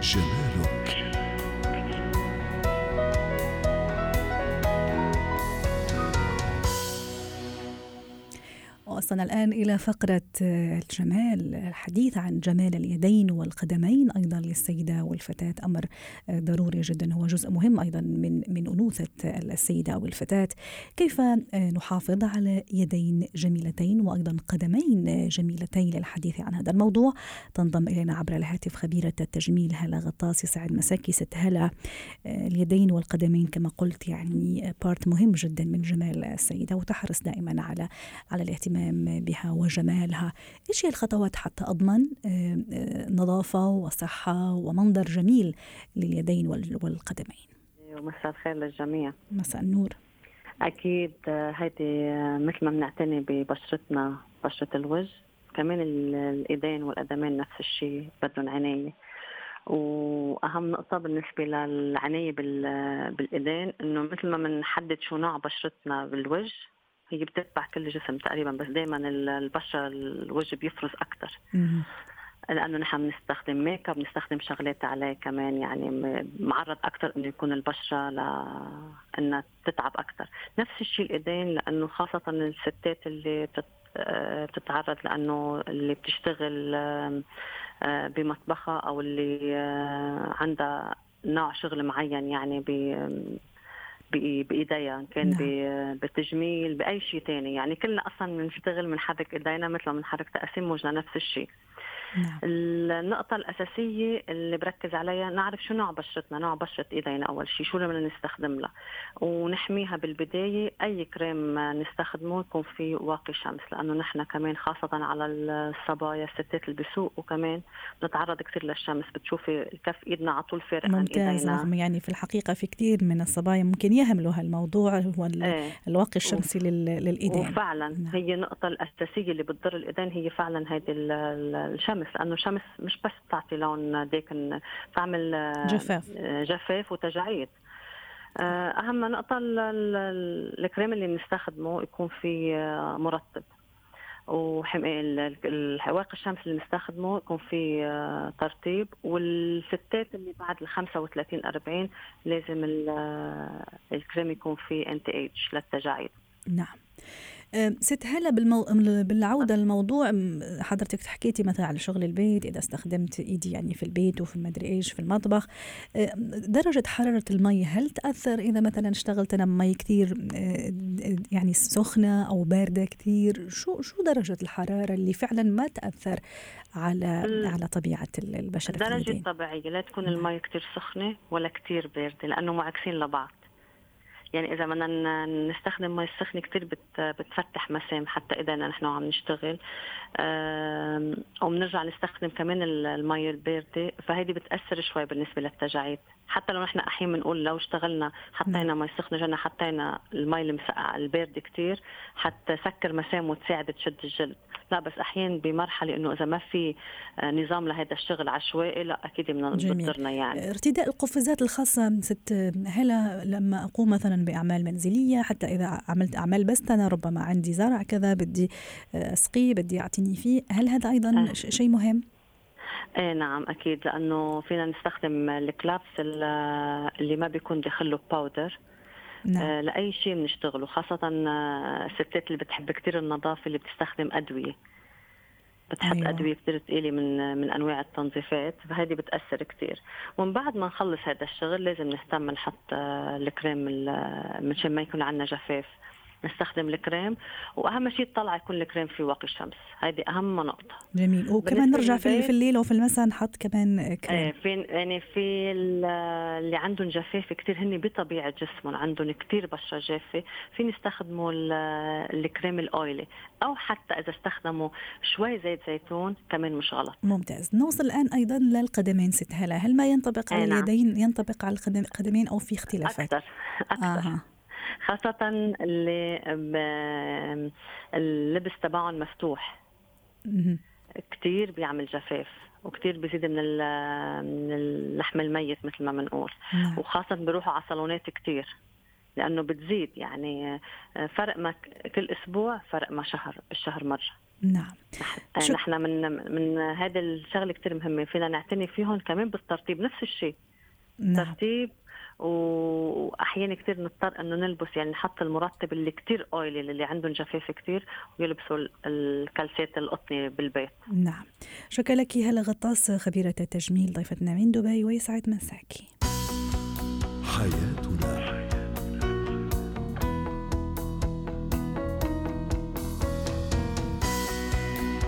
جمالك وصلنا الآن إلى فقرة الجمال الحديث عن جمال اليدين والقدمين أيضا للسيدة والفتاة. أمر ضروري جدا هو جزء مهم أيضا من من أنوثة السيدة أو الفتاة. كيف نحافظ على يدين جميلتين وأيضا قدمين جميلتين للحديث عن هذا الموضوع؟ تنضم إلينا عبر الهاتف خبيرة التجميل هلا غطاس يسعد مساكي ست هلا. اليدين والقدمين كما قلت يعني بارت مهم جدا من جمال السيدة وتحرص دائما على على الاهتمام بها وجمالها. إيش هي الخطوات حتى أضمن نظافة وصحة ومنظر جميل لليدين والقدمين؟ ومساء الخير للجميع. مساء النور. أكيد هيدي مثل ما بنعتني ببشرتنا بشرة الوجه كمان الإيدين والقدمين نفس الشيء بدهم عناية. وأهم نقطة بالنسبة للعناية بالإيدين إنه مثل ما بنحدد شو نوع بشرتنا بالوجه هي بتتبع كل الجسم تقريبا بس دائما البشرة الوجه بيفرز أكثر لأنه نحن بنستخدم ميك أب بنستخدم شغلات عليه كمان يعني معرض أكثر إنه يكون البشرة لانها تتعب أكثر نفس الشيء الإيدين لأنه خاصة الستات اللي بتتعرض لأنه اللي بتشتغل بمطبخها أو اللي عندها نوع شغل معين يعني بإيديا كان نعم. بالتجميل بأي شيء ثاني يعني كلنا أصلا بنشتغل بنحرك ايدينا مثل ما بنحرك تقاسيم وجهنا نفس الشيء نعم. النقطة الأساسية اللي بركز عليها نعرف شو نوع بشرتنا نوع بشرة إيدينا أول شيء شو اللي بدنا نستخدم لها ونحميها بالبداية أي كريم نستخدمه يكون فيه واقي شمس لأنه نحن كمان خاصة على الصبايا الستات اللي بسوق وكمان بنتعرض كثير للشمس بتشوفي كف إيدنا على طول فارق عن إيدينا رغم يعني في الحقيقة في كثير من الصبايا ممكن يهملوا هالموضوع هو إيه. الواقي الشمسي للإيدين وفعلا نعم. هي النقطة الأساسية اللي بتضر الإيدين هي فعلا هذه الشمس الشمس لأنه الشمس مش بس بتعطي لون داكن تعمل جفاف. جفاف وتجاعيد. أهم نقطة الكريم اللي بنستخدمه يكون فيه مرطب. وواقي الشمس اللي بنستخدمه يكون فيه ترطيب. والستات اللي بعد ال 35 40 لازم الكريم يكون فيه انتي اتش للتجاعيد. نعم. ست هلا بالمو... بالعودة للموضوع حضرتك حكيتي مثلا على شغل البيت إذا استخدمت إيدي يعني في البيت وفي المدري إيش في المطبخ درجة حرارة المي هل تأثر؟ إذا مثلا اشتغلت أنا بمي كثير يعني سخنة أو باردة كثير شو شو درجة الحرارة اللي فعلا ما تأثر على على طبيعة البشرة درجة طبيعية لا تكون المي كثير سخنة ولا كثير باردة لأنه معكسين لبعض. يعني إذا بدنا نستخدم مي السخنة كثير بت بتفتح مسام حتى إذا نحن عم نشتغل. وبنرجع نستخدم كمان المي الباردة فهيدي بتأثر شوي بالنسبة للتجاعيد. حتى لو نحن أحيانا بنقول لو اشتغلنا حطينا مي سخنة جنة حطينا المي المسقعة الباردة كثير حتى سكر مسام وتساعد تشد الجلد. لا بس أحيانا بمرحلة إنه إذا ما في نظام لهذا الشغل عشوائي لا أكيد بتضرنا يعني. ارتداء القفازات الخاصة ست هلا لما أقوم مثلا بأعمال منزلية حتى إذا عملت أعمال بس أنا ربما عندي زرع كذا بدي أسقيه بدي أعتني فيه هل هذا أيضا أه. شيء مهم؟ إيه نعم أكيد لأنه فينا نستخدم الكلابس اللي ما بيكون داخله باودر نعم. آه لأي شيء بنشتغله خاصة الستات اللي بتحب كثير النظافة اللي بتستخدم أدوية بتحط أيوة. أدوية كثير ثقيله من من أنواع التنظيفات فهذه بتأثر كثير ومن بعد ما نخلص هذا الشغل لازم نهتم نحط الكريم مشان ما يكون عندنا جفاف نستخدم الكريم وأهم شيء تطلع يكون الكريم في واقي الشمس. هذه أهم نقطة. جميل. وكمان نرجع في في الليل وفي المساء نحط كمان كريم. إيه في يعني في اللي عندهم جفاف كثير هن بطبيعة جسمهم عندهم كثير بشره جافه في نستخدموا الكريم الأويلي. أو حتى إذا استخدموا شوي زيت زيتون كمان مش غلط. ممتاز. نوصل الآن أيضا للقدمين ست هلا. هل ما ينطبق على اليدين؟ ينطبق على القدمين أو في اختلافات؟ أكثر. أكثر. آه. خاصة اللي اللبس تبعهم مفتوح. كثير بيعمل جفاف وكثير بيزيد من من اللحم الميت مثل ما بنقول نعم. وخاصة بيروحوا على صالونات كثير لأنه بتزيد. يعني فرق ما كل أسبوع فرق ما شهر بالشهر مرة. نعم. نحن من من هذا الشغلة كثير مهمة. فينا نعتني فيهم كمان بالترطيب نفس الشيء. نعم. ترتيب وأحيانا كثير نضطر إنه نلبس يعني نحط المرطب اللي كثير اويلي اللي عندهم جفاف كثير ويلبسوا الكلسات القطني بالبيت. نعم. شكرا لك. هلا غطاس خبيرة التجميل ضيفتنا من دبي ويسعد مساكي. حياتنا.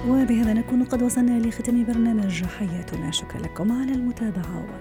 وبهذا نكون قد وصلنا لختام برنامج حياتنا. شكرا لكم على المتابعة.